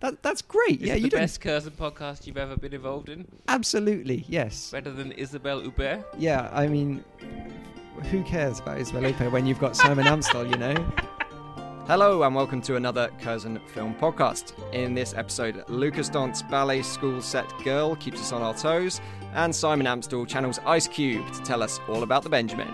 Right? That, that's great. Is yeah, it you the don't. best Curzon podcast you've ever been involved in? Absolutely, yes. Better than Isabelle Huppert? Yeah, I mean, who cares about Isabelle Huppert when you've got Simon Amstell, you know? Hello and welcome to another Curzon Film Podcast. In this episode, Lukas Dhont's Ballet School set Girl keeps us on our toes, and Simon Amstell channels Ice Cube to tell us all about the Benjamin.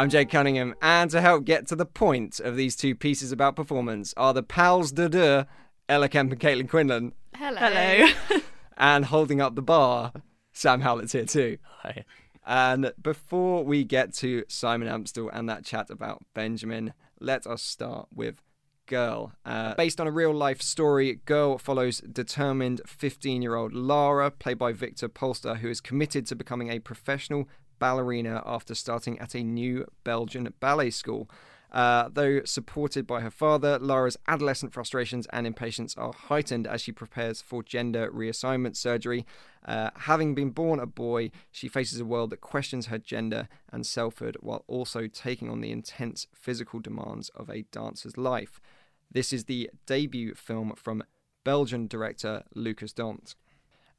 I'm Jake Cunningham, and to help get to the point of these two pieces about performance are the pas de deux, Ella Kemp and Caitlin Quinlan, Hello. Hello. and holding up the bar, Sam Howlett's here too. Hi. And before we get to Simon Amstell and that chat about Benjamin, let us start with Girl. Uh, based on a real life story, Girl follows determined 15 year old Lara, played by Victor Polster, who is committed to becoming a professional ballerina after starting at a new Belgian ballet school. Uh, though supported by her father, Lara's adolescent frustrations and impatience are heightened as she prepares for gender reassignment surgery. Uh, having been born a boy, she faces a world that questions her gender and selfhood while also taking on the intense physical demands of a dancer's life. This is the debut film from Belgian director Lukas Dhont.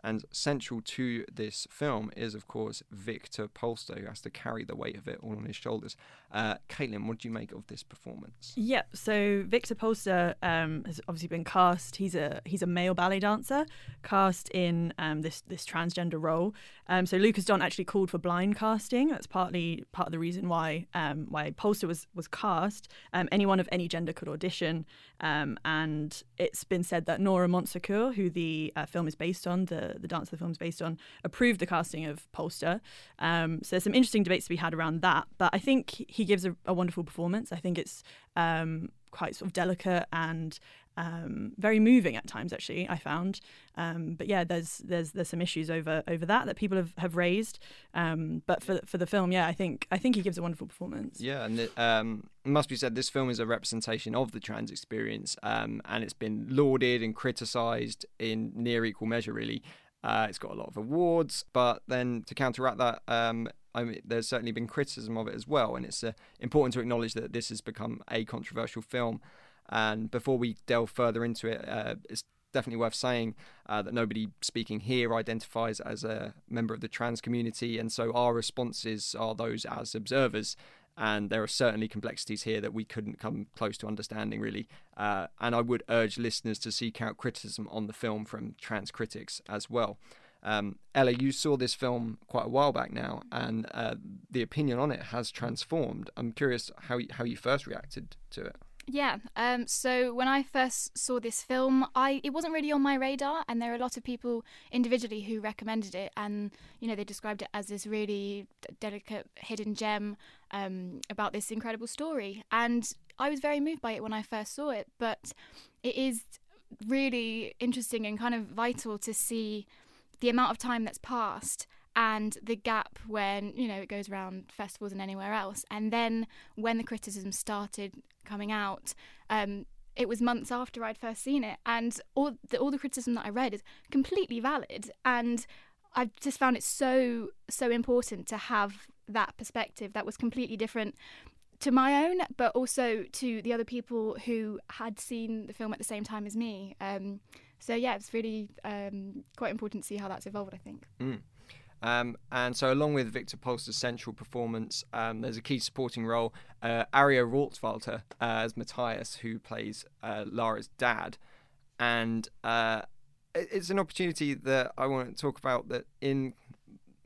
And central to this film is, of course, Victor Polster, who has to carry the weight of it all on his shoulders. Uh, Caitlin, what do you make of this performance? Yeah, So Victor Polster um, has obviously been cast. He's a he's a male ballet dancer cast in um, this this transgender role. Um, so Lukas Dhont actually called for blind casting. That's partly part of the reason why um, why Polster was was cast. Um, anyone of any gender could audition, um, and it's been said that Nora Monsecour, who the uh, film is based on, the the dance of the film is based on, approved the casting of Polster. Um, so there's some interesting debates to be had around that. But I think he gives a, a wonderful performance. I think it's um, quite sort of delicate and um, very moving at times. Actually, I found. Um, but yeah, there's there's there's some issues over over that that people have, have raised. Um, but for for the film, yeah, I think I think he gives a wonderful performance. Yeah, and um, must be said, this film is a representation of the trans experience, um, and it's been lauded and criticised in near equal measure, really. Uh, it's got a lot of awards, but then to counteract that, um, I mean, there's certainly been criticism of it as well, and it's uh, important to acknowledge that this has become a controversial film. And before we delve further into it, uh, it's definitely worth saying uh, that nobody speaking here identifies as a member of the trans community, and so our responses are those as observers. And there are certainly complexities here that we couldn't come close to understanding, really. Uh, and I would urge listeners to seek out criticism on the film from trans critics as well. Um, Ella, you saw this film quite a while back now, and uh, the opinion on it has transformed. I'm curious how you, how you first reacted to it. Yeah. Um, so when I first saw this film, I it wasn't really on my radar, and there are a lot of people individually who recommended it, and you know they described it as this really delicate hidden gem um, about this incredible story, and I was very moved by it when I first saw it. But it is really interesting and kind of vital to see the amount of time that's passed and the gap when you know it goes around festivals and anywhere else. And then when the criticism started coming out um, it was months after I'd first seen it. And all the, all the criticism that I read is completely valid. And I just found it so so important to have that perspective that was completely different to my own but also to the other people who had seen the film at the same time as me um, So yeah, it's really um, quite important to see how that's evolved. I think. Mm. Um, and so, along with Victor Polster's central performance, um, there's a key supporting role. Uh, Arieh Worthalter uh, as Matthias, who plays uh, Lara's dad. And uh, it's an opportunity that I want to talk about that in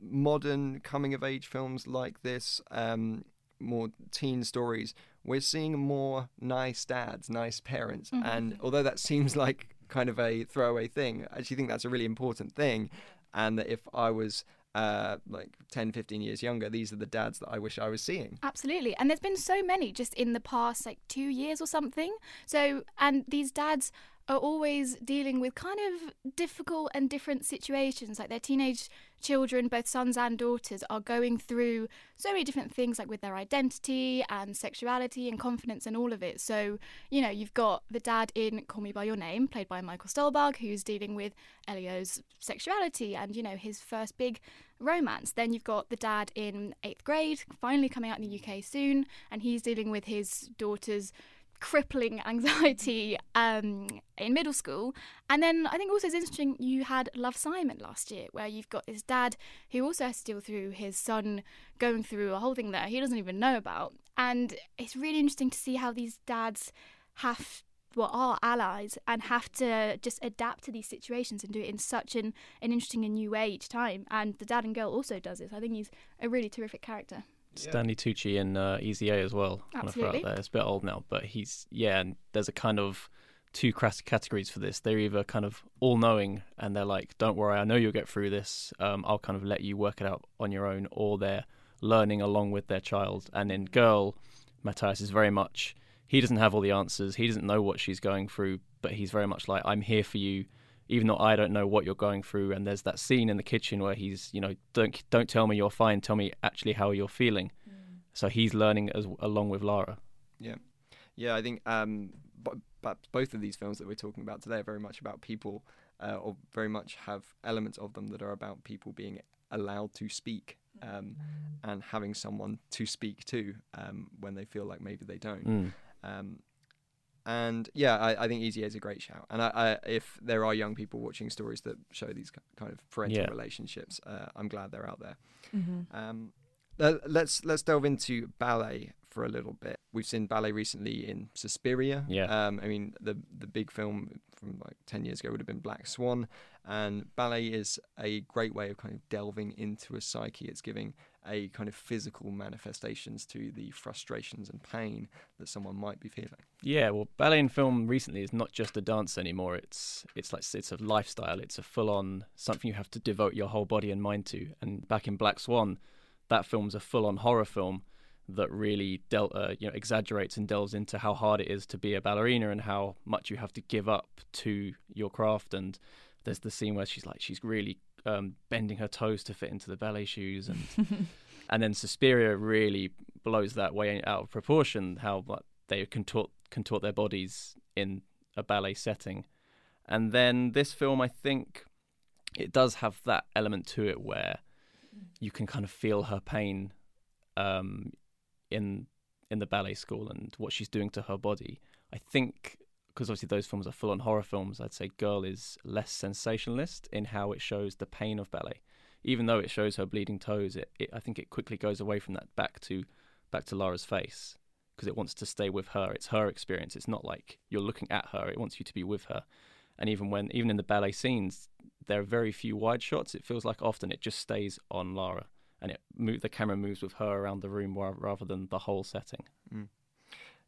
modern coming of age films like this, um, more teen stories, we're seeing more nice dads, nice parents. Mm-hmm. And although that seems like kind of a throwaway thing, I actually think that's a really important thing. And that if I was uh, like 10, 15 years younger, these are the dads that I wish I was seeing. Absolutely. And there's been so many just in the past like two years or something. So, and these dads are always dealing with kind of difficult and different situations. Like their teenage children, both sons and daughters, are going through so many different things, like with their identity and sexuality and confidence and all of it. So, you know, you've got the dad in Call Me By Your Name, played by Michael Stuhlbarg, who's dealing with Elio's sexuality and, you know, his first big romance. Then you've got the dad in eighth grade, finally coming out in the UK soon, and he's dealing with his daughter's crippling anxiety um, in middle school. And then I think also it's interesting you had Love Simon last year, where you've got this dad who also has to deal through his son going through a whole thing that he doesn't even know about. And it's really interesting to see how these dads have well, are allies and have to just adapt to these situations and do it in such an, an interesting and new way each time. And the dad and girl also does this. I think he's a really terrific character. Stanley Tucci in uh, Easy A as well. Kind of throw out Absolutely. there. It's a bit old now, but he's yeah. And there's a kind of two categories for this. They're either kind of all knowing and they're like, "Don't worry, I know you'll get through this. Um, I'll kind of let you work it out on your own," or they're learning along with their child. And in Girl, Matthias is very much he doesn't have all the answers. He doesn't know what she's going through, but he's very much like, "I'm here for you." Even though I don't know what you're going through, and there's that scene in the kitchen where he's, you know, don't don't tell me you're fine. Tell me actually how you're feeling. So he's learning as along with Lara. Yeah, yeah. I think um, b- but both of these films that we're talking about today are very much about people, uh, or very much have elements of them that are about people being allowed to speak um, and having someone to speak to um, when they feel like maybe they don't. Mm. Um, and yeah, I, I think Easy A is a great shout. And I, I, if there are young people watching stories that show these kind of parental Yeah. relationships, uh, I'm glad they're out there. Mm-hmm. Um, let's let's delve into ballet for a little bit. We've seen ballet recently in Suspiria. Yeah. Um, I mean, the the big film from like ten years ago would have been Black Swan, and ballet is a great way of kind of delving into a psyche. It's giving a kind of physical manifestations to the frustrations and pain that someone might be feeling. Yeah, well, ballet in film recently is not just a dance anymore. It's it's like it's a lifestyle. It's a full on something you have to devote your whole body and mind to. And back in Black Swan, that film's a full on horror film that really del- uh, you know exaggerates and delves into how hard it is to be a ballerina and how much you have to give up to your craft. And there's the scene where she's like she's really um, bending her toes to fit into the ballet shoes and and then Suspiria really blows that way out of proportion. How like, they contort contort their bodies in a ballet setting, and then this film, I think, it does have that element to it where you can kind of feel her pain um, in in the ballet school and what she's doing to her body. I think because obviously those films are full on horror films, I'd say Girl is less sensationalist in how it shows the pain of ballet even though it shows her bleeding toes, it, it I think it quickly goes away from that back to back to Lara's face because it wants to stay with her. It's her experience. It's not like you're looking at her. It wants you to be with her. And even when even in the ballet scenes, there are very few wide shots. It feels like often it just stays on Lara, and it move, the camera moves with her around the room rather than the whole setting. Mm.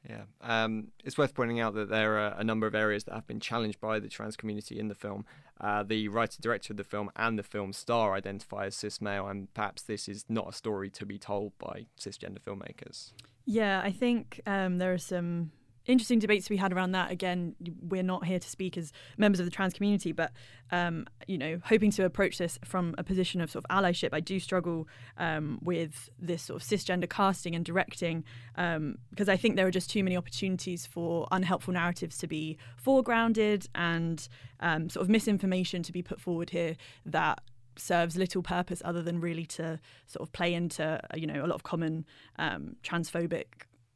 Yeah, um, it's worth pointing out that there are a number of areas that have been challenged by the trans community in the film. Uh, the writer director of the film and the film star identify as cis male, and perhaps this is not a story to be told by cisgender filmmakers. Yeah, I think um, there are some interesting debates be had around that. Again, we're not here to speak as members of the trans community, but um, you know, hoping to approach this from a position of sort of allyship. I do struggle um, with this sort of cisgender casting and directing um, because I think there are just too many opportunities for unhelpful narratives to be foregrounded and um, sort of misinformation to be put forward here that serves little purpose other than really to sort of play into you know a lot of common um, transphobic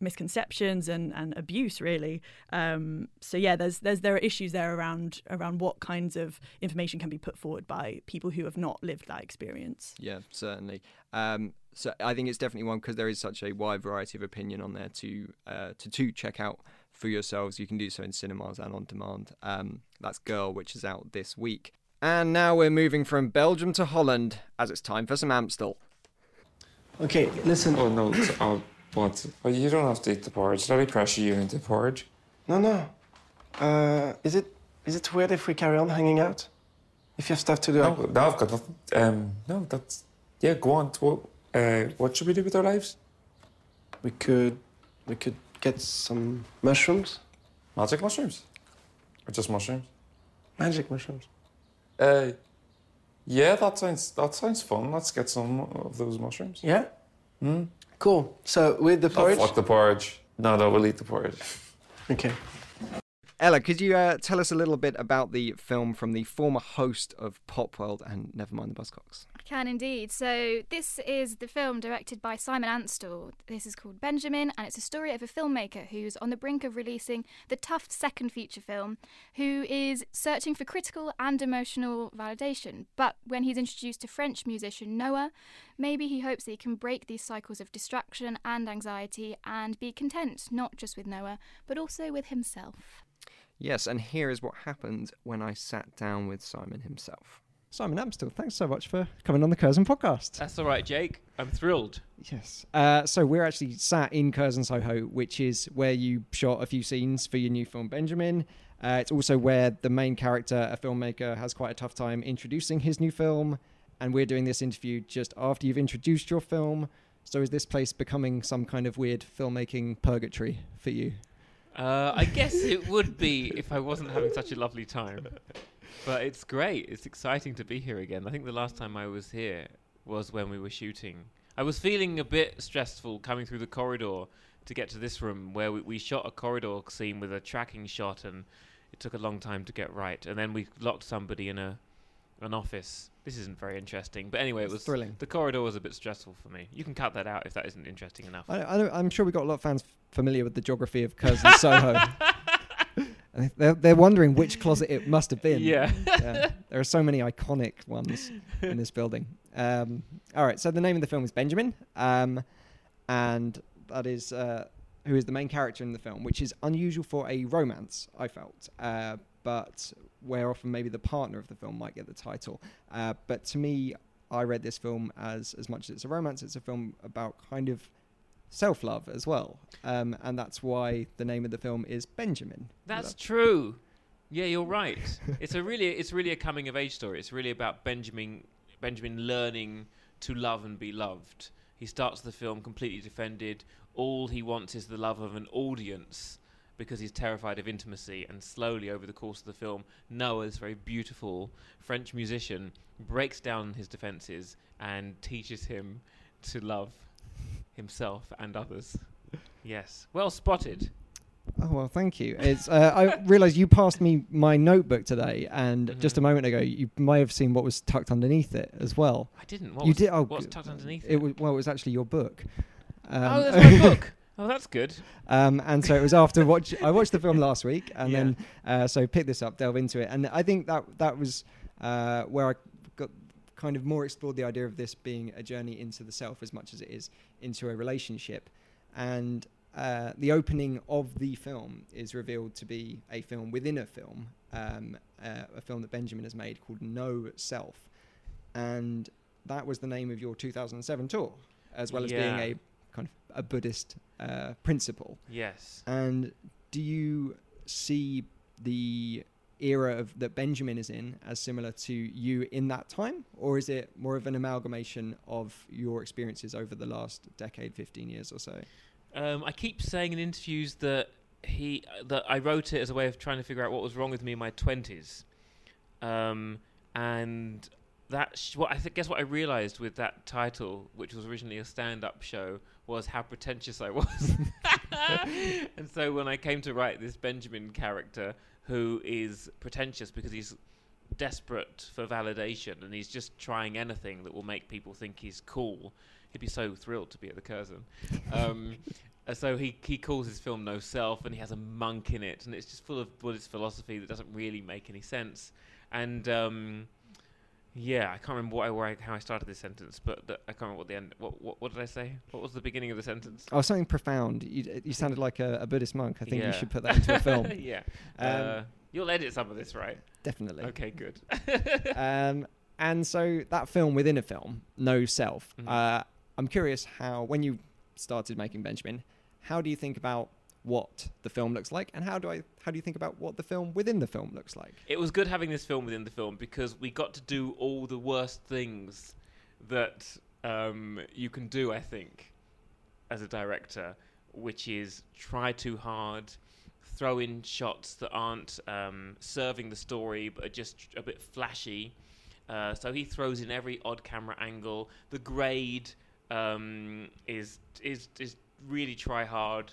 misconceptions and, and abuse really um, so yeah there's there's there are issues there around around what kinds of information can be put forward by people who have not lived that experience Yeah, certainly. Um, so I think it's definitely one because there is such a wide variety of opinion on there to uh, to to check out for yourselves. You can do so in cinemas and on demand. Um, that's Girl, which is out this week. And now we're moving from Belgium to Holland, as it's time for some Amstel. Okay, listen. Oh no, it's- what? Oh, you don't have to eat the porridge. Let me pressure you into porridge. No, no. Uh, is it is it weird if we carry on hanging out? If you have stuff to do. No, no, I've got nothing. Um, no, that's yeah. Go on. What? Uh, what should we do with our lives? We could we could get some mushrooms. Magic mushrooms, or just mushrooms? Magic mushrooms. Uh, yeah, that sounds that sounds fun. Let's get some of those mushrooms. Yeah. Hmm. Cool. So with the porridge. Oh, porridge. fuck the porridge. No, no, we'll eat the porridge. Okay. Ella, could you uh, tell us a little bit about the film from the former host of Pop World and Nevermind the Buzzcocks? Can indeed. So, this is the film directed by Simon Amstell. This is called Benjamin, and it's a story of a filmmaker who's on the brink of releasing the tough second feature film, who is searching for critical and emotional validation. But when he's introduced to French musician Noah, maybe he hopes that he can break these cycles of distraction and anxiety and be content, not just with Noah, but also with himself. Yes, and here is what happened when I sat down with Simon himself. Simon Amstell, thanks so much for coming on the Curzon podcast. That's all right, Jake. I'm thrilled. Yes. Uh, so we're actually sat in Curzon Soho, which is where you shot a few scenes for your new film Benjamin. Uh, it's also where the main character, a filmmaker, has quite a tough time introducing his new film. And we're doing this interview just after you've introduced your film. So is this place becoming some kind of weird filmmaking purgatory for you? Uh, I guess it would be if I wasn't having such a lovely time. But it's great. It's exciting to be here again. I think the last time I was here was when we were shooting. I was feeling a bit stressful coming through the corridor to get to this room where we, we shot a corridor scene with a tracking shot and it took a long time to get right. And then we locked somebody in a an office. This isn't very interesting. But anyway, it was thrilling. The corridor was a bit stressful for me. You can cut that out if that isn't interesting enough. I, I'm sure we've got a lot of fans familiar with the geography of Curzon Soho. They're, they're wondering which closet it must have been. Yeah. Yeah. There are so many iconic ones in this building. Um, all right, so the name of the film is Benjamin, um, and that is uh, who is the main character in the film, which is unusual for a romance, I felt, uh, but where often maybe the partner of the film might get the title. Uh, but to me, I read this film as as much as it's a romance, it's a film about kind of self love as well, um, and that's why the name of the film is Benjamin. That's true. Yeah, you're right. it's a really it's really a coming of age story. It's really about Benjamin Benjamin learning to love and be loved. He starts the film completely defended. All he wants is the love of an audience because he's terrified of intimacy and slowly over the course of the film Noah, this very beautiful French musician, breaks down his defenses and teaches him to love himself and others. Yes. Well spotted. Oh well, thank you. It's uh, I realised you passed me my notebook today, and just a Mm-hmm. moment ago you may have seen what was tucked underneath it as well. I didn't. What you was- did. Oh, what's tucked underneath it? Was, well, it was actually your book. Um, oh, that's my book. Oh, that's good. Um, and so it was after watch. I watched the film last week, and Yeah. then uh, so picked this up, delve into it, and I think that that was uh, where I kind of more explored the idea of this being a journey into the self as much as it is into a relationship, and uh, the opening of the film is revealed to be a film within a film, um, uh, a film that Benjamin has made called No Self, and that was the name of your 2007 tour, as well as Yeah. being a kind of a Buddhist uh, principle. Yes. And do you see the era of that Benjamin is in as similar to you in that time, or is it more of an amalgamation of your experiences over the last decade, 15 years or so? Um, I keep saying in interviews that he that I wrote it as a way of trying to figure out what was wrong with me in my twenties, um, and that sh- what I th- guess what I realised with that title, which was originally a stand-up show, was how pretentious I was. and so when I came to write this Benjamin character, who is pretentious because he's desperate for validation and he's just trying anything that will make people think he's cool. He'd be so thrilled to be at the Curzon. Um, Uh, so he he calls his film No Self, and he has a monk in it, and it's just full of Buddhist philosophy that doesn't really make any sense. And um, yeah, I can't remember what I, where I, how I started this sentence, but the, I can't remember what the end. What, what what did I say? What was the beginning of the sentence? Oh, something profound. You, you sounded like a, a Buddhist monk. I think Yeah. you should put that into a film. yeah, Um, uh, you'll edit some of this, right? Definitely. Okay, good. um, and so that film within a film, No Self. Mhm. Uh, I'm curious how, when you started making Benjamin, how do you think about what the film looks like, and how do I, how do you think about what the film within the film looks like? It was good having this film within the film because we got to do all the worst things that um, you can do, I think, as a director, which is try too hard, throw in shots that aren't um, serving the story but are just a bit flashy. Uh, so he throws in every odd camera angle. The grade um, is is is really try hard.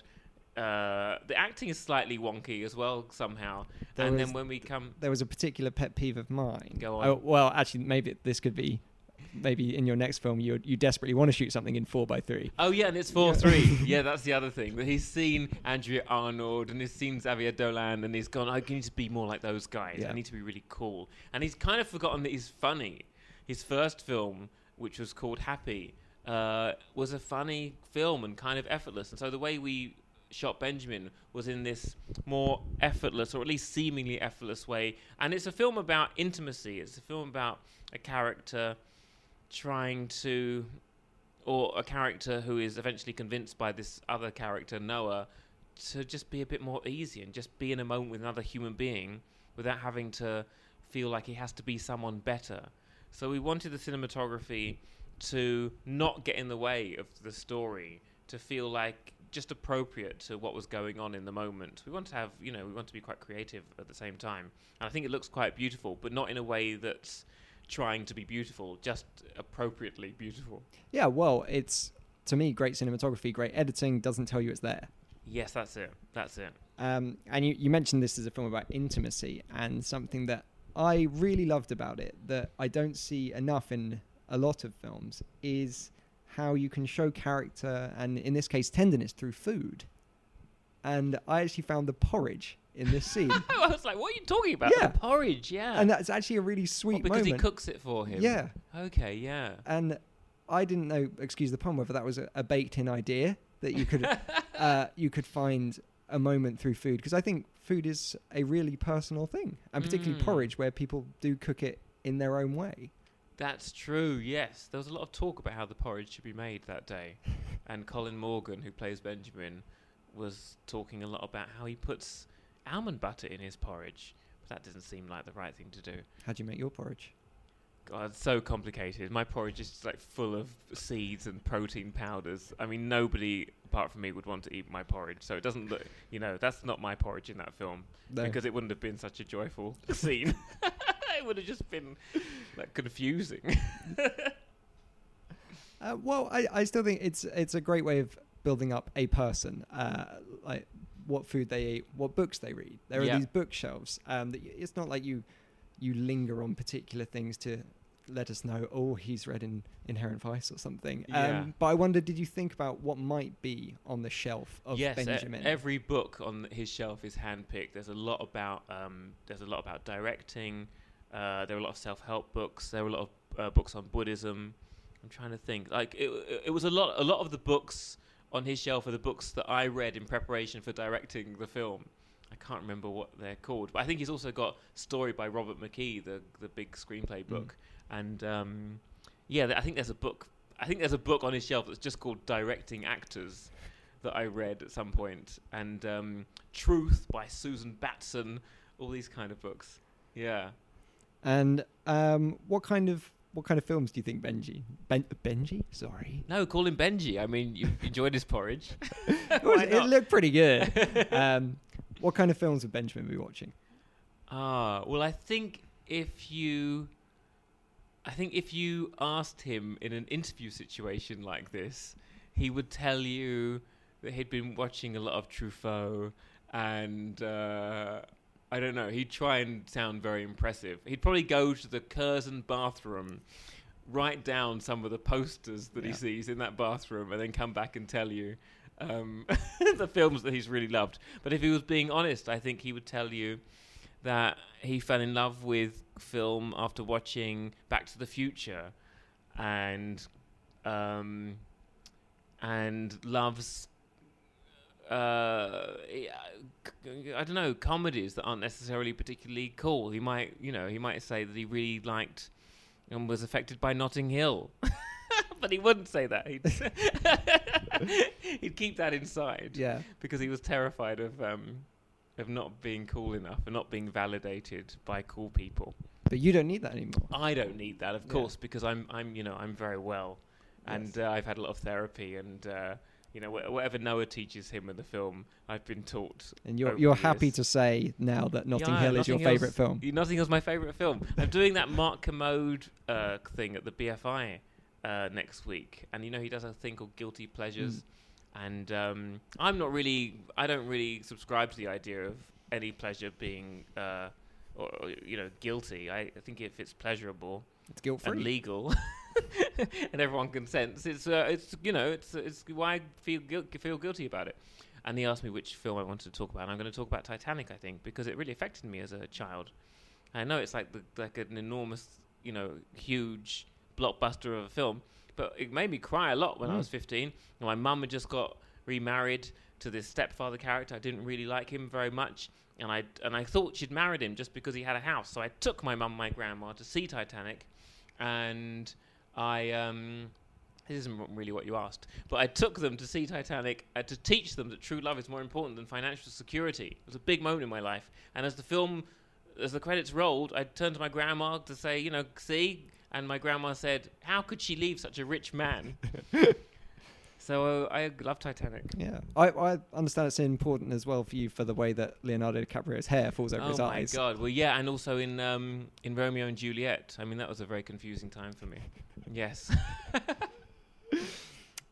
Uh, the acting is slightly wonky as well somehow. There and was- then when we come, There was a particular pet peeve of mine. Go on. Oh, well, actually, maybe this could be, maybe in your next film, you you desperately want to shoot something in four by three. Oh yeah, and it's four Yeah. three. yeah, that's the other thing. That he's seen Andrea Arnold and he's seen Xavier Dolan and he's gone. I need to be more like those guys. Yeah. I need to be really cool. And he's kind of forgotten that he's funny. His first film, which was called Happy, uh, was a funny film and kind of effortless. And so the way we shot Benjamin was in this more effortless, or at least seemingly effortless way. And it's a film about intimacy. It's a film about a character trying to or a character who is eventually convinced by this other character, Noah, to just be a bit more easy and just be in a moment with another human being without having to feel like he has to be someone better. So we wanted the cinematography to not get in the way of the story, to feel like just appropriate to what was going on in the moment. We want to have, you know, we want to be quite creative at the same time. And I think it looks quite beautiful, but not in a way that's trying to be beautiful, just appropriately beautiful. Yeah, well, it's to me great cinematography, great editing doesn't tell you it's there. Yes, that's it. That's it. Um, and you, you mentioned this as a film about intimacy, and something that I really loved about it that I don't see enough in a lot of films is how you can show character and, in this case, tenderness through food. And I actually found the porridge in this scene, I was like, what are you talking about? Yeah. The porridge, yeah. and that's actually a really sweet because he cooks it for him. Yeah. Okay, yeah. and I didn't know, excuse the pun, whether that was a, a baked-in idea that you could uh, you could find a moment through food because I think food is a really personal thing, and particularly Mm. porridge, where people do cook it in their own way. That's true, yes. There was a lot of talk about how the porridge should be made that day. and Colin Morgan, who plays Benjamin, was talking a lot about how he puts almond butter in his porridge. But that doesn't seem like the right thing to do. How do you make your porridge? God, it's so complicated. My porridge is just like full of seeds and protein powders. I mean, nobody apart from me would want to eat my porridge. So it doesn't look, you know, that's not my porridge in that film No. because it wouldn't have been such a joyful scene. it would have just been like confusing. Uh, well, I, I still think it's it's a great way of building up a person, uh, like what food they eat, what books they read. There Yeah. are these bookshelves. Um, that y- it's not like you you linger on particular things to let us know. Oh, he's read in Inherent Vice or something. Yeah. Um, but I wonder, did you think about what might be on the shelf of yes, e- Benjamin? every book on his shelf is handpicked. There's a lot about um, there's a lot about directing. Uh, there were a lot of self-help books. There were a lot of uh, books on Buddhism. I'm trying to think. Like it, it- it was a lot. A lot of the books on his shelf are the books that I read in preparation for directing the film. I can't remember what they're called, but I think he's also got Story by Robert McKee, the the big screenplay book, and um, yeah, th- I think there's a book. I think there's a book on his shelf that's just called Directing Actors that I read at some point, and um, Truth by Susan Batson, all these kind of books. Yeah. And um, what kind of what kind of films do you think Benji ben, Benji? Sorry, No, call him Benji. I mean, you enjoyed his porridge. it, was- it looked pretty good. um, what kind of films would Benjamin be watching? Ah, well, I think if you, I think if you asked him in an interview situation like this, he would tell you that he'd been watching a lot of Truffaut, and uh, I don't know. He'd try and sound very impressive. He'd probably go to the Curzon bathroom, write down some of the posters that he sees in that bathroom, and then come back and tell you. um, the films that he's really loved. But if he was being honest, I think he would tell you that he fell in love with film after watching Back to the Future, and um, and loves. Uh, I don't know comedies that aren't necessarily particularly cool. He might, you know, he might say that he really liked and was affected by Notting Hill, but he wouldn't say that. He'd, he'd keep that inside. Yeah. because he was terrified of um, of not being cool enough and not being validated by cool people. But you don't need that anymore. I don't need that, of Yeah. course, because I'm I'm you know I'm very well, and uh, I've had a lot of therapy and. Uh, you know, wh- whatever Noah teaches him in the film, I've been taught. And you're you're happy years. to say now that Notting Yeah, Hill is your Notting favourite film. Notting Hill's my favourite film. I'm doing that Mark Kermode uh, thing at the BFI uh, next week, and you know he does a thing called Guilty Pleasures, and um, I'm not really, I don't really subscribe to the idea of any pleasure being, uh, or, you know, guilty. I, I think if it's pleasurable, It's guilt-free. and legal. and everyone consents. It's uh, it's you know it's it's why I feel feel guilty about it. And he asked me which film I wanted to talk about. And I'm going to talk about Titanic, I think, because it really affected me as a child. I know it's like the, like an enormous, you know, huge blockbuster of a film, but it made me cry a lot when I Mm. was 15. And my mum had just got remarried to this stepfather character. I didn't really like him very much, and I and I thought she'd married him just because he had a house. So I took my mum, and my grandma to see Titanic, and I um. This isn't really what you asked, but I took them to see Titanic uh, to teach them that true love is more important than financial security. It was a big moment in my life, and as the film, as the credits rolled, I turned to my grandma to say, you know, see, and my grandma said, "How could she leave such a rich man?" so uh, I love Titanic. Yeah, I, I understand it's important as well for you for the way that Leonardo DiCaprio's hair falls over oh his my eyes. god! Well, yeah, and also in um, in Romeo and Juliet. I mean, that was a very confusing time for me. Yes.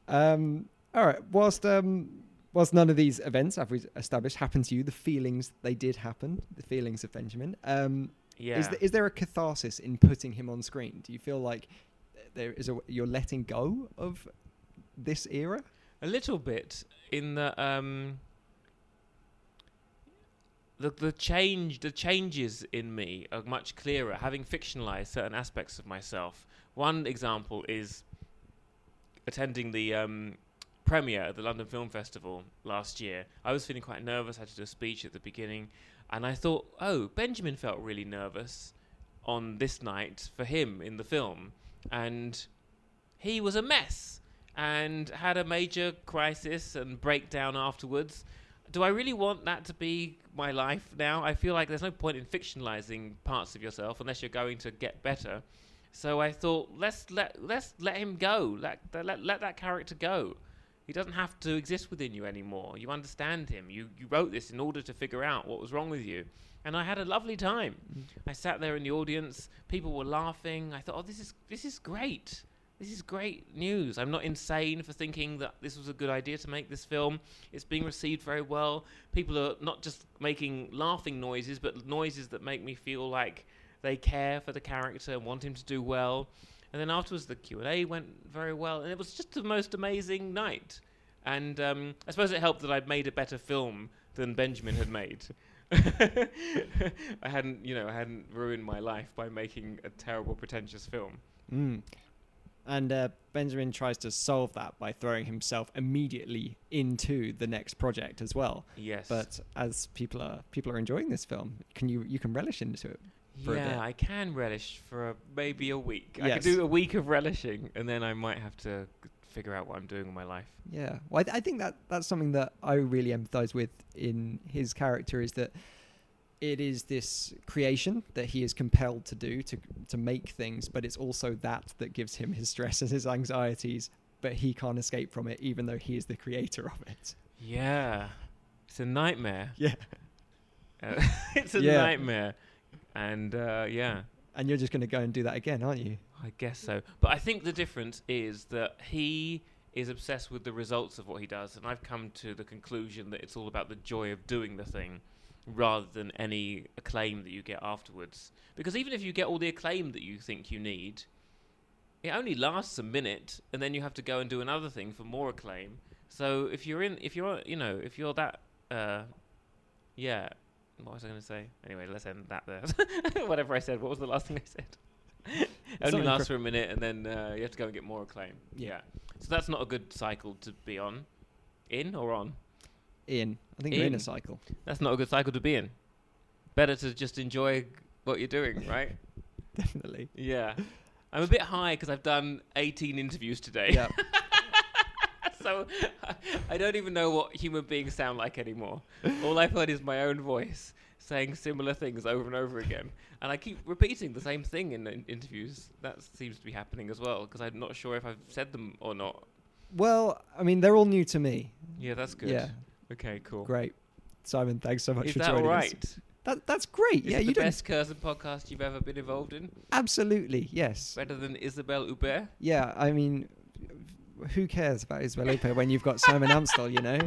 Um, all right. Whilst um, whilst none of these events, as we established, happened to you, the feelings they did happen. The feelings of Benjamin. Um, Is, Yeah. th- is there a catharsis in putting him on screen? Do you feel like there is a you're letting go of this era? A little bit in the um the the change the changes in me are much clearer having fictionalized certain aspects of myself. One example is attending the um premiere at the London Film Festival last year. I was feeling quite nervous, I had to do a speech at the beginning, and I thought, "Oh, Benjamin felt really nervous on this night for him in the film." And he was a mess and had a major crisis and breakdown afterwards. Do I really want that to be my life now? I feel like there's no point in fictionalizing parts of yourself unless you're going to get better. So I thought, let's let let's let him go. Let let let that character go. He doesn't have to exist within you anymore. You understand him. You you wrote this in order to figure out what was wrong with you. And I had a lovely time. Mm. I sat there in the audience. People were laughing. I thought, oh, this is this is great. This is great news. I'm not insane for thinking that this was a good idea to make this film. It's being received very well. People are not just making laughing noises, but noises that make me feel like they care for the character and want him to do well. And then afterwards, the Q and A went very well, and it was just the most amazing night. And um, I suppose it helped that I'd made a better film than Benjamin had made. I hadn't, you know, I hadn't ruined my life by making a terrible, pretentious film. Mm. And uh, Benjamin tries to solve that by throwing himself immediately into the next project as well. Yes. But as people are people are enjoying this film, can you you can relish into it for a bit? yeah, I can relish for a, maybe a week. Yes. I could do a week of relishing, and then I might have to figure out what I'm doing with my life. Yeah, well, I, th- I think that that's something that I really empathise with in his character is that it is this creation that he is compelled to do to to make things, but it's also that that gives him his stress and his anxieties. But he can't escape from it, even though he is the creator of it. Yeah, it's a nightmare. Yeah. Uh, it's a Yeah. nightmare, and uh, yeah. And you're just going to go and do that again, aren't you? I guess so. But I think the difference is that he is obsessed with the results of what he does, and I've come to the conclusion that it's all about the joy of doing the thing rather than any acclaim that you get afterwards. Because even if you get all the acclaim that you think you need, it only lasts a minute, and then you have to go and do another thing for more acclaim. So if you're in, if you're, you know, if you're that, uh, yeah. What was I going to say? Anyway, let's end that there. Whatever I said. What was the last thing I said? Only lasts for a minute, and then uh, you have to go and get more acclaim. Yeah. So that's not a good cycle to be on. In or on? In. I think you're in a cycle. That's not a good cycle to be in. Better to just enjoy what you're doing, right? Definitely. Yeah. I'm a bit high because I've done 18 interviews today. Yeah. so I don't even know what human beings sound like anymore. All I've heard is my own voice saying similar things over and over again. And I keep repeating the same thing in, in interviews. That seems to be happening as well because I'm not sure if I've said them or not. Well, I mean, they're all new to me. Yeah, that's good. Yeah. Okay, cool. Great. Simon, thanks so much Is for that joining all us. right? That, that's great. Is yeah, it you the best Curzon podcast you've ever been involved in? absolutely yes. Better than Isabelle Huppert? Yeah, I mean, who cares about Isabelle Huppert when you've got Simon Amstell? You know.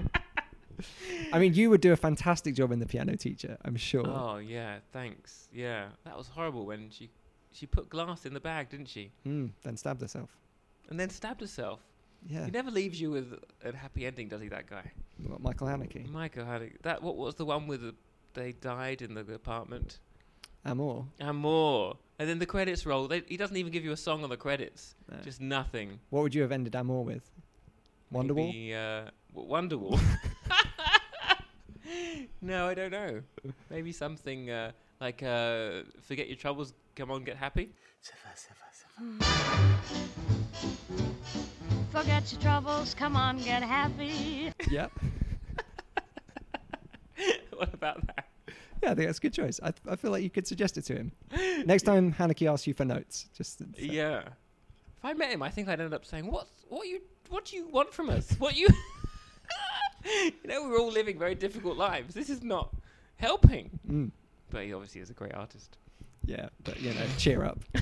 I mean, you would do a fantastic job in the piano teacher. I'm sure. Oh yeah, thanks. Yeah, that was horrible when she she put glass in the bag, didn't she? Mm, then stabbed herself. And then stabbed herself. Yeah. He never leaves you with a happy ending, does he? That guy, What, Michael Haneke. Michael had it- that. What was the one with the, they died in the apartment? Amour. Amour. And then the credits roll. They, he doesn't even give you a song on the credits. No. Just nothing. What would you have ended Amour with? Wonderwall. Maybe, uh, w- Wonderwall. no, I don't know. Maybe something uh, like uh, "Forget Your Troubles, Come On, Get Happy." Forget your troubles, come on, get happy. Yep. what about that? Yeah, I think that's a good choice. I, I feel like you could suggest it to him. Next time Haneke asks you for notes, just say- Yeah. If I met him, I think I'd end up saying, "What? What you? What do you want from us? What you?" you know, we're all living very difficult lives. This is not helping. Mm. But he obviously is a great artist. Yeah, but you know, cheer up.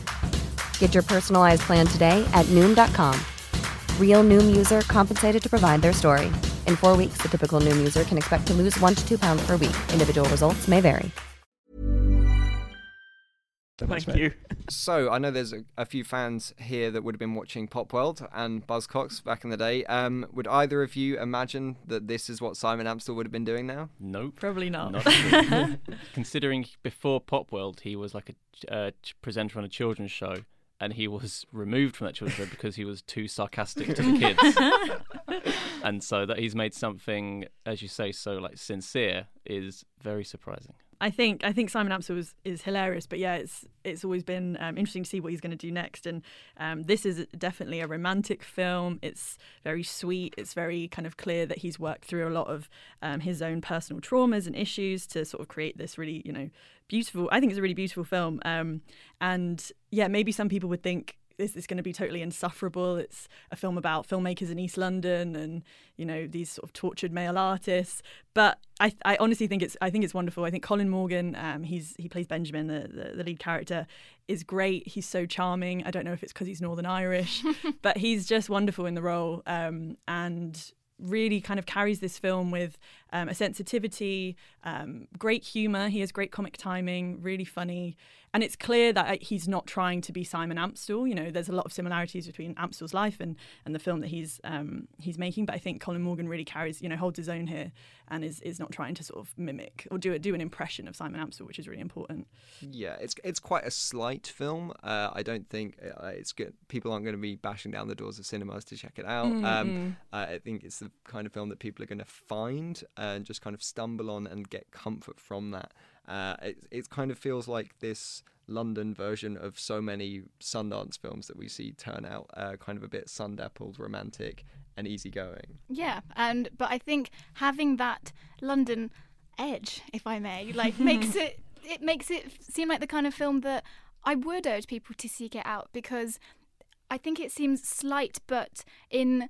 Get your personalized plan today at Noom.com. Real Noom user compensated to provide their story. In four weeks, the typical Noom user can expect to lose one to two pounds per week. Individual results may vary. so Thank mate. you. So I know there's a, a few fans here that would have been watching Pop World and Buzzcocks back in the day. Um, would either of you imagine that this is what Simon Amstell would have been doing now? Nope. Probably not. Not. Considering before Pop World, he was like a uh, presenter on a children's show, and he was removed from that children's show because he was too sarcastic to the kids. and so that he's made something, as you say, so like sincere is very surprising. I think I think Simon Amstell is, is hilarious, but yeah, it's it's always been um, interesting to see what he's going to do next. And um, this is definitely a romantic film. It's very sweet. It's very kind of clear that he's worked through a lot of um, his own personal traumas and issues to sort of create this really, you know, beautiful. I think it's a really beautiful film. Um, and yeah, maybe some people would think this is going to be totally insufferable. It's a film about filmmakers in East London and you know these sort of tortured male artists. But I, I honestly think it's I think it's wonderful. I think Colin Morgan, um, he's he plays Benjamin, the, the the lead character, is great. He's so charming. I don't know if it's because he's Northern Irish, but he's just wonderful in the role. Um, and really kind of carries this film with um, a sensitivity, um, great humor. He has great comic timing, really funny. And it's clear that uh, he's not trying to be Simon Amstell. You know, there's a lot of similarities between Amstell's life and, and the film that he's um, he's making. But I think Colin Morgan really carries, you know, holds his own here and is, is not trying to sort of mimic or do a, do an impression of Simon Amstell, which is really important. Yeah, it's it's quite a slight film. Uh, I don't think uh, it's good. People aren't going to be bashing down the doors of cinemas to check it out. Mm, Um, mm. uh, I think it's the kind of film that people are going to find. And just kind of stumble on and get comfort from that. Uh, it, it kind of feels like this London version of so many Sundance films that we see turn out, uh, kind of a bit sun-dappled, romantic, and easygoing. Yeah, and but I think having that London edge, if I may, like makes it it makes it seem like the kind of film that I would urge people to seek it out because I think it seems slight, but in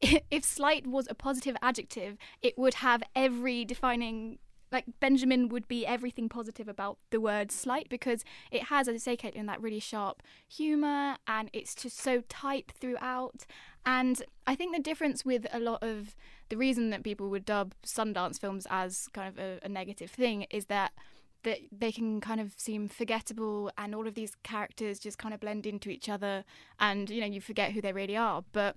if slight was a positive adjective, it would have every defining like Benjamin would be everything positive about the word slight because it has, as I say, Caitlin, that really sharp humour and it's just so tight throughout. And I think the difference with a lot of the reason that people would dub Sundance films as kind of a, a negative thing is that that they can kind of seem forgettable and all of these characters just kind of blend into each other and you know you forget who they really are but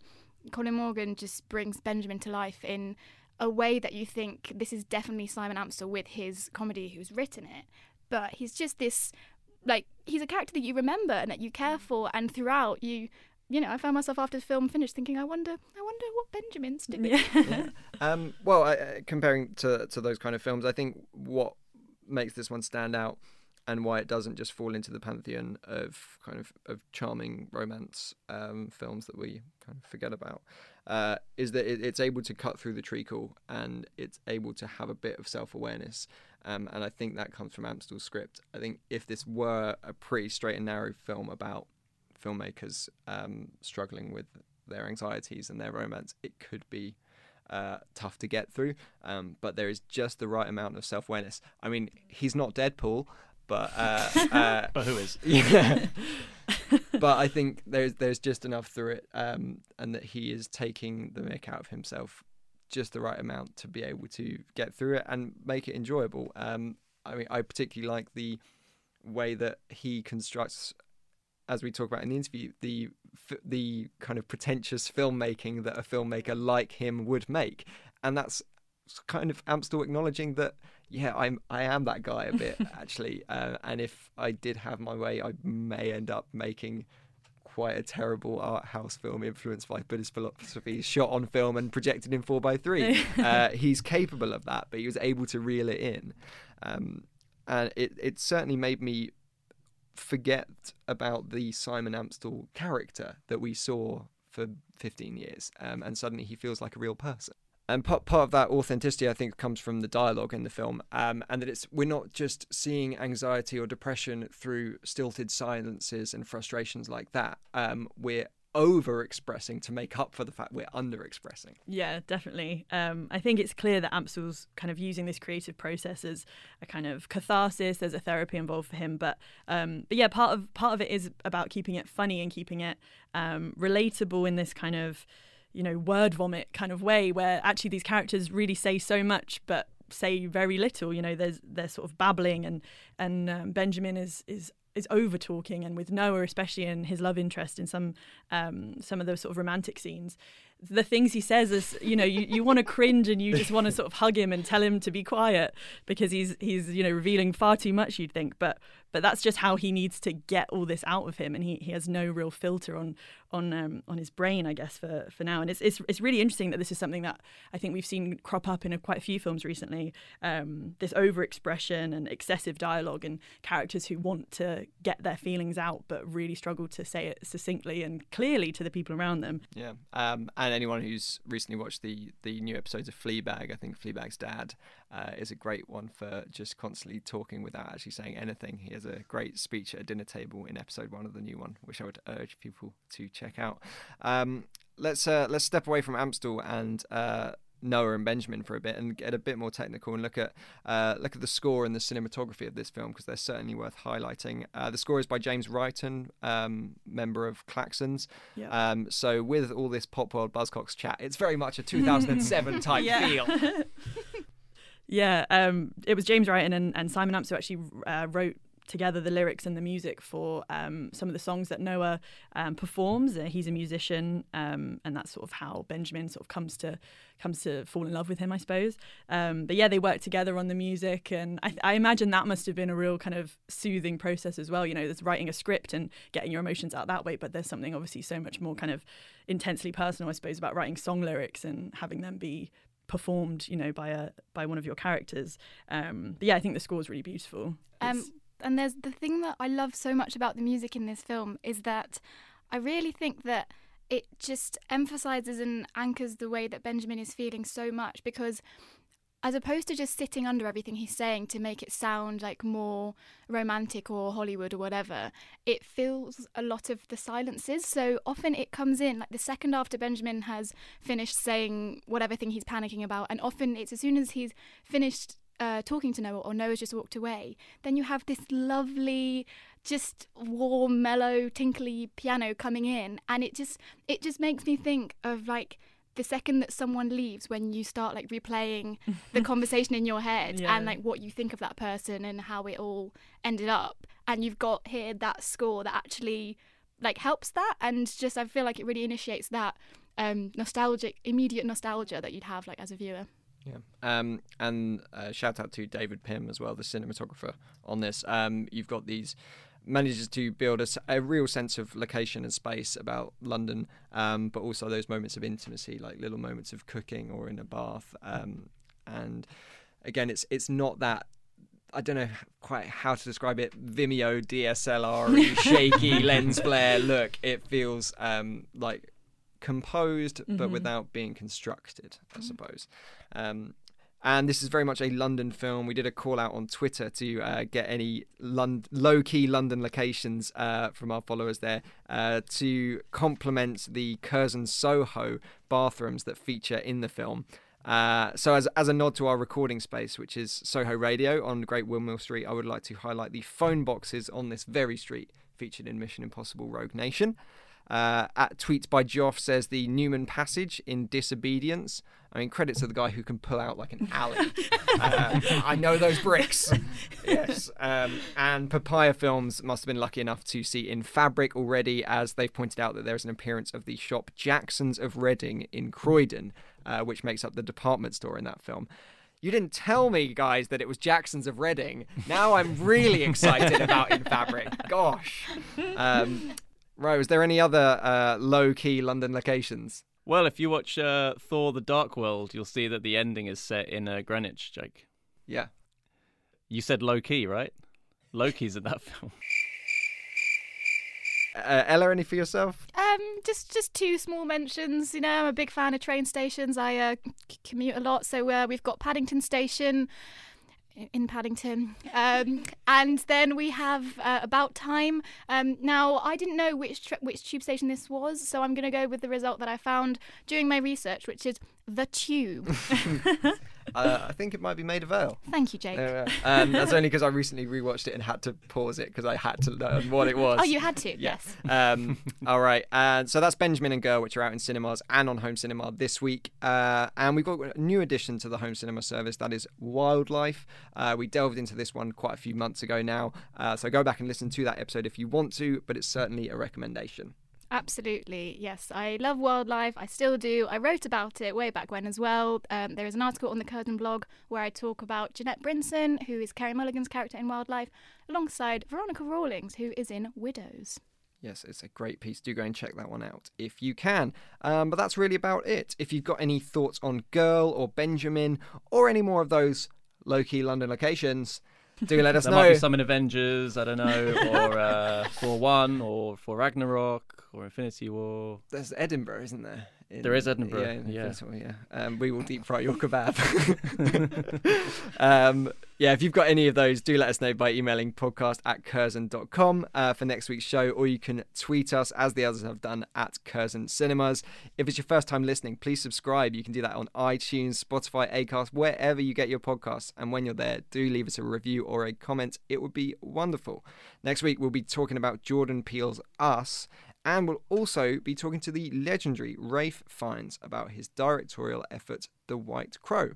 Colin Morgan just brings Benjamin to life in a way that you think this is definitely Simon Amstell with his comedy who's written it. But he's just this, like, he's a character that you remember and that you care for, and throughout you. You know, I found myself after the film finished thinking, I wonder, I wonder what Benjamin's doing. yeah. Um, well, I, uh, comparing to to those kind of films, I think what makes this one stand out and why it doesn't just fall into the pantheon of kind of of charming romance um, films that we kind of forget about uh, is that it, it's able to cut through the treacle and it's able to have a bit of self awareness. Um, and I think that comes from Amstell's script. I think if this were a pretty straight and narrow film about filmmakers um, struggling with their anxieties and their romance, it could be uh, tough to get through. Um, but there is just the right amount of self awareness. I mean, he's not Deadpool, but uh, uh, but who is? Yeah. but I think there's there's just enough through it, um, and that he is taking the mick out of himself just the right amount to be able to get through it and make it enjoyable. Um, I mean, I particularly like the way that he constructs, as we talk about in the interview, the the kind of pretentious filmmaking that a filmmaker like him would make, and that's kind of Amstell acknowledging that yeah, I'm I am that guy a bit actually, uh, and if I did have my way, I may end up making quite a terrible art house film influenced by Buddhist philosophy, shot on film and projected in four x three. Uh, he's capable of that, but he was able to reel it in, um, and it it certainly made me forget about the Simon Amstell character that we saw for 15 years, um, and suddenly he feels like a real person and part, part of that authenticity i think comes from the dialogue in the film um, and that it's we're not just seeing anxiety or depression through stilted silences and frustrations like that. Um, we're over expressing to make up for the fact we're under expressing yeah definitely. Um, i think it's clear that amstell's kind of using this creative process as a kind of catharsis there's a therapy involved for him but um, but yeah part of part of it is about keeping it funny and keeping it um, relatable in this kind of you know, word vomit kind of way where actually these characters really say so much but say very little. You know, there's they're sort of babbling and and um, Benjamin is is is over talking and with Noah especially in his love interest in some um, some of the sort of romantic scenes the things he says is you know you, you want to cringe and you just want to sort of hug him and tell him to be quiet because he's he's you know revealing far too much you'd think but but that's just how he needs to get all this out of him and he, he has no real filter on on um, on his brain I guess for for now. And it's, it's it's really interesting that this is something that I think we've seen crop up in a, quite a few films recently um, this overexpression and excessive dialogue and characters who want to get their feelings out but really struggle to say it succinctly and clearly to the people around them. Yeah um, and anyone who's recently watched the the new episodes of Fleabag I think Fleabag's dad uh, is a great one for just constantly talking without actually saying anything he has a great speech at a dinner table in episode one of the new one, which I would urge people to check out. Um, let's uh, let's step away from Amstell and uh, Noah and Benjamin for a bit and get a bit more technical and look at uh, look at the score and the cinematography of this film because they're certainly worth highlighting. Uh, the score is by James Righton, um, member of Klaxons. Yep. Um, so with all this Popworld Buzzcocks chat, it's very much a 2007 type feel. yeah, um, it was James Righton and, and Simon who actually uh, wrote together the lyrics and the music for um, some of the songs that Noah um, performs. Uh, he's a musician, um, and that's sort of how Benjamin sort of comes to comes to fall in love with him, I suppose. Um, but yeah, they work together on the music, and I, I, imagine that must have been a real kind of soothing process as well. You know, there's writing a script and getting your emotions out that way, but there's something obviously so much more kind of intensely personal, I suppose, about writing song lyrics and having them be performed, you know, by a by one of your characters. Um, but yeah, I think the score is really beautiful. Um, and there's the thing that I love so much about the music in this film is that I really think that it just emphasizes and anchors the way that Benjamin is feeling so much because as opposed to just sitting under everything he's saying to make it sound like more romantic or Hollywood or whatever, it fills a lot of the silences. So often it comes in like the second after Benjamin has finished saying whatever thing he's panicking about, and often it's as soon as he's finished uh, talking to Noah or Noah's just walked away, then you have this lovely, just warm, mellow, tinkly piano coming in, and it just it just makes me think of like the second that someone leaves when you start like replaying the conversation in your head Yeah. and like what you think of that person and how it all ended up and you've got here that score that actually like helps that and just I feel like it really initiates that um nostalgic immediate nostalgia that you'd have like as a viewer. Yeah. Um, and uh, shout out to David Pym as well, the cinematographer on this. Um, you've got these manages to build a real sense of location and space about London, um, but also those moments of intimacy, like little moments of cooking or in a bath. Um, and again, it's it's not that. I don't know quite how to describe it. Vimeo DSLR shaky lens flare look. It feels um, like composed, but Mhm. without being constructed. I suppose. Um, and this is very much a London film. We did a call out on Twitter to uh, get any Lond- low key London locations uh, from our followers there uh, to complement the Curzon Soho bathrooms that feature in the film. Uh, so, as, as a nod to our recording space, which is Soho Radio on Great Windmill Street, I would like to highlight the phone boxes on this very street featured in Mission Impossible Rogue Nation. Uh, at tweets by Joff says the Newman Passage in Disobedience. I mean, credits to the guy who can pull out like an alley. uh, I know those bricks. yes. Um, and Papaya Films must have been lucky enough to see in Fabric already, as they've pointed out that there's an appearance of the shop Jacksons of Reading in Croydon, uh, which makes up the department store in that film. You didn't tell me, guys, that it was Jackson's of Reading. Now I'm really excited about In Fabric. Gosh. Um, Rose, there any other uh, low key London locations? Well, if you watch uh, Thor: The Dark World, you'll see that the ending is set in uh, Greenwich, Jake. Yeah. You said low key, right? Loki's in that film. Uh, Ella, any for yourself? Um, just just two small mentions. You know, I'm a big fan of train stations. I uh, c- commute a lot, so uh, we've got Paddington Station i- in Paddington, um, and then we have uh, About Time. Um, now, I didn't know which which tube station this was, so I'm going to go with the result that I found during my research, which is the Tube. Uh, I think it might be Maida Vale. Thank you, Jake. Um, that's only because I recently rewatched it and had to pause it because I had to learn what it was. Oh, you had to, Yeah. yes. Um, all right. And so that's Benjamin and Girl, which are out in cinemas and on home cinema this week. Uh, and we've got a new addition to the home cinema service that is Wildlife. Uh, we delved into this one quite a few months ago now. Uh, so go back and listen to that episode if you want to, but it's certainly a recommendation. Absolutely, yes. I love wildlife. I still do. I wrote about it way back when as well. Um, there is an article on the Curzon blog where I talk about Jeanette Brinson, who is Carey Mulligan's character in Wildlife, alongside Veronica Rawlings, who is in Widows. Yes, it's a great piece. Do go and check that one out if you can. Um, but that's really about it. If you've got any thoughts on Girl or Benjamin or any more of those low key London locations, do let us there know. might be some in Avengers, I don't know, or uh, for One, or Thor Ragnarok, or Infinity War. There's Edinburgh, isn't there? In- There is Edinburgh, Yeah, in yeah. War, yeah. Um, we will deep fry your kebab. um, yeah, if you've got any of those, do let us know by emailing podcast at curzon.com uh, for next week's show, or you can tweet us, as the others have done, at Curzon Cinemas. If it's your first time listening, please subscribe. You can do that on iTunes, Spotify, Acast, wherever you get your podcasts. And when you're there, do leave us a review or a comment. It would be wonderful. Next week, we'll be talking about Jordan Peele's Us. And we'll also be talking to the legendary Ralph Fiennes about his directorial effort, The White Crow.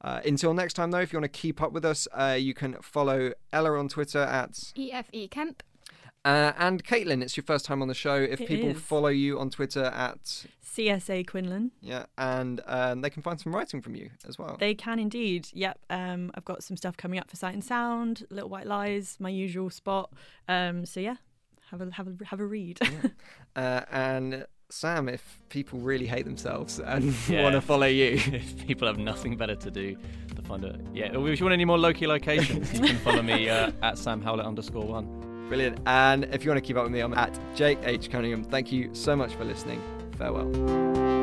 Uh, until next time, though, if you want to keep up with us, uh, you can follow Ella on Twitter at. EFE E Kemp. Uh, and Caitlin, it's your first time on the show. If It people is. follow you on Twitter at. CSA Quinlan. Yeah, and um, they can find some writing from you as well. They can indeed. Yep. Um, I've got some stuff coming up for Sight and Sound, Little White Lies, my usual spot. Um, so yeah, have a have a have a read. uh, and Sam, if people really hate themselves and Yeah. want to follow you. if people have nothing better to do to find a yeah. If you want any more Loki locations, you can follow me uh, at Sam Howlett underscore one. Brilliant. And if you want to keep up with me, I'm at Jake H. Cunningham. Thank you so much for listening. Farewell.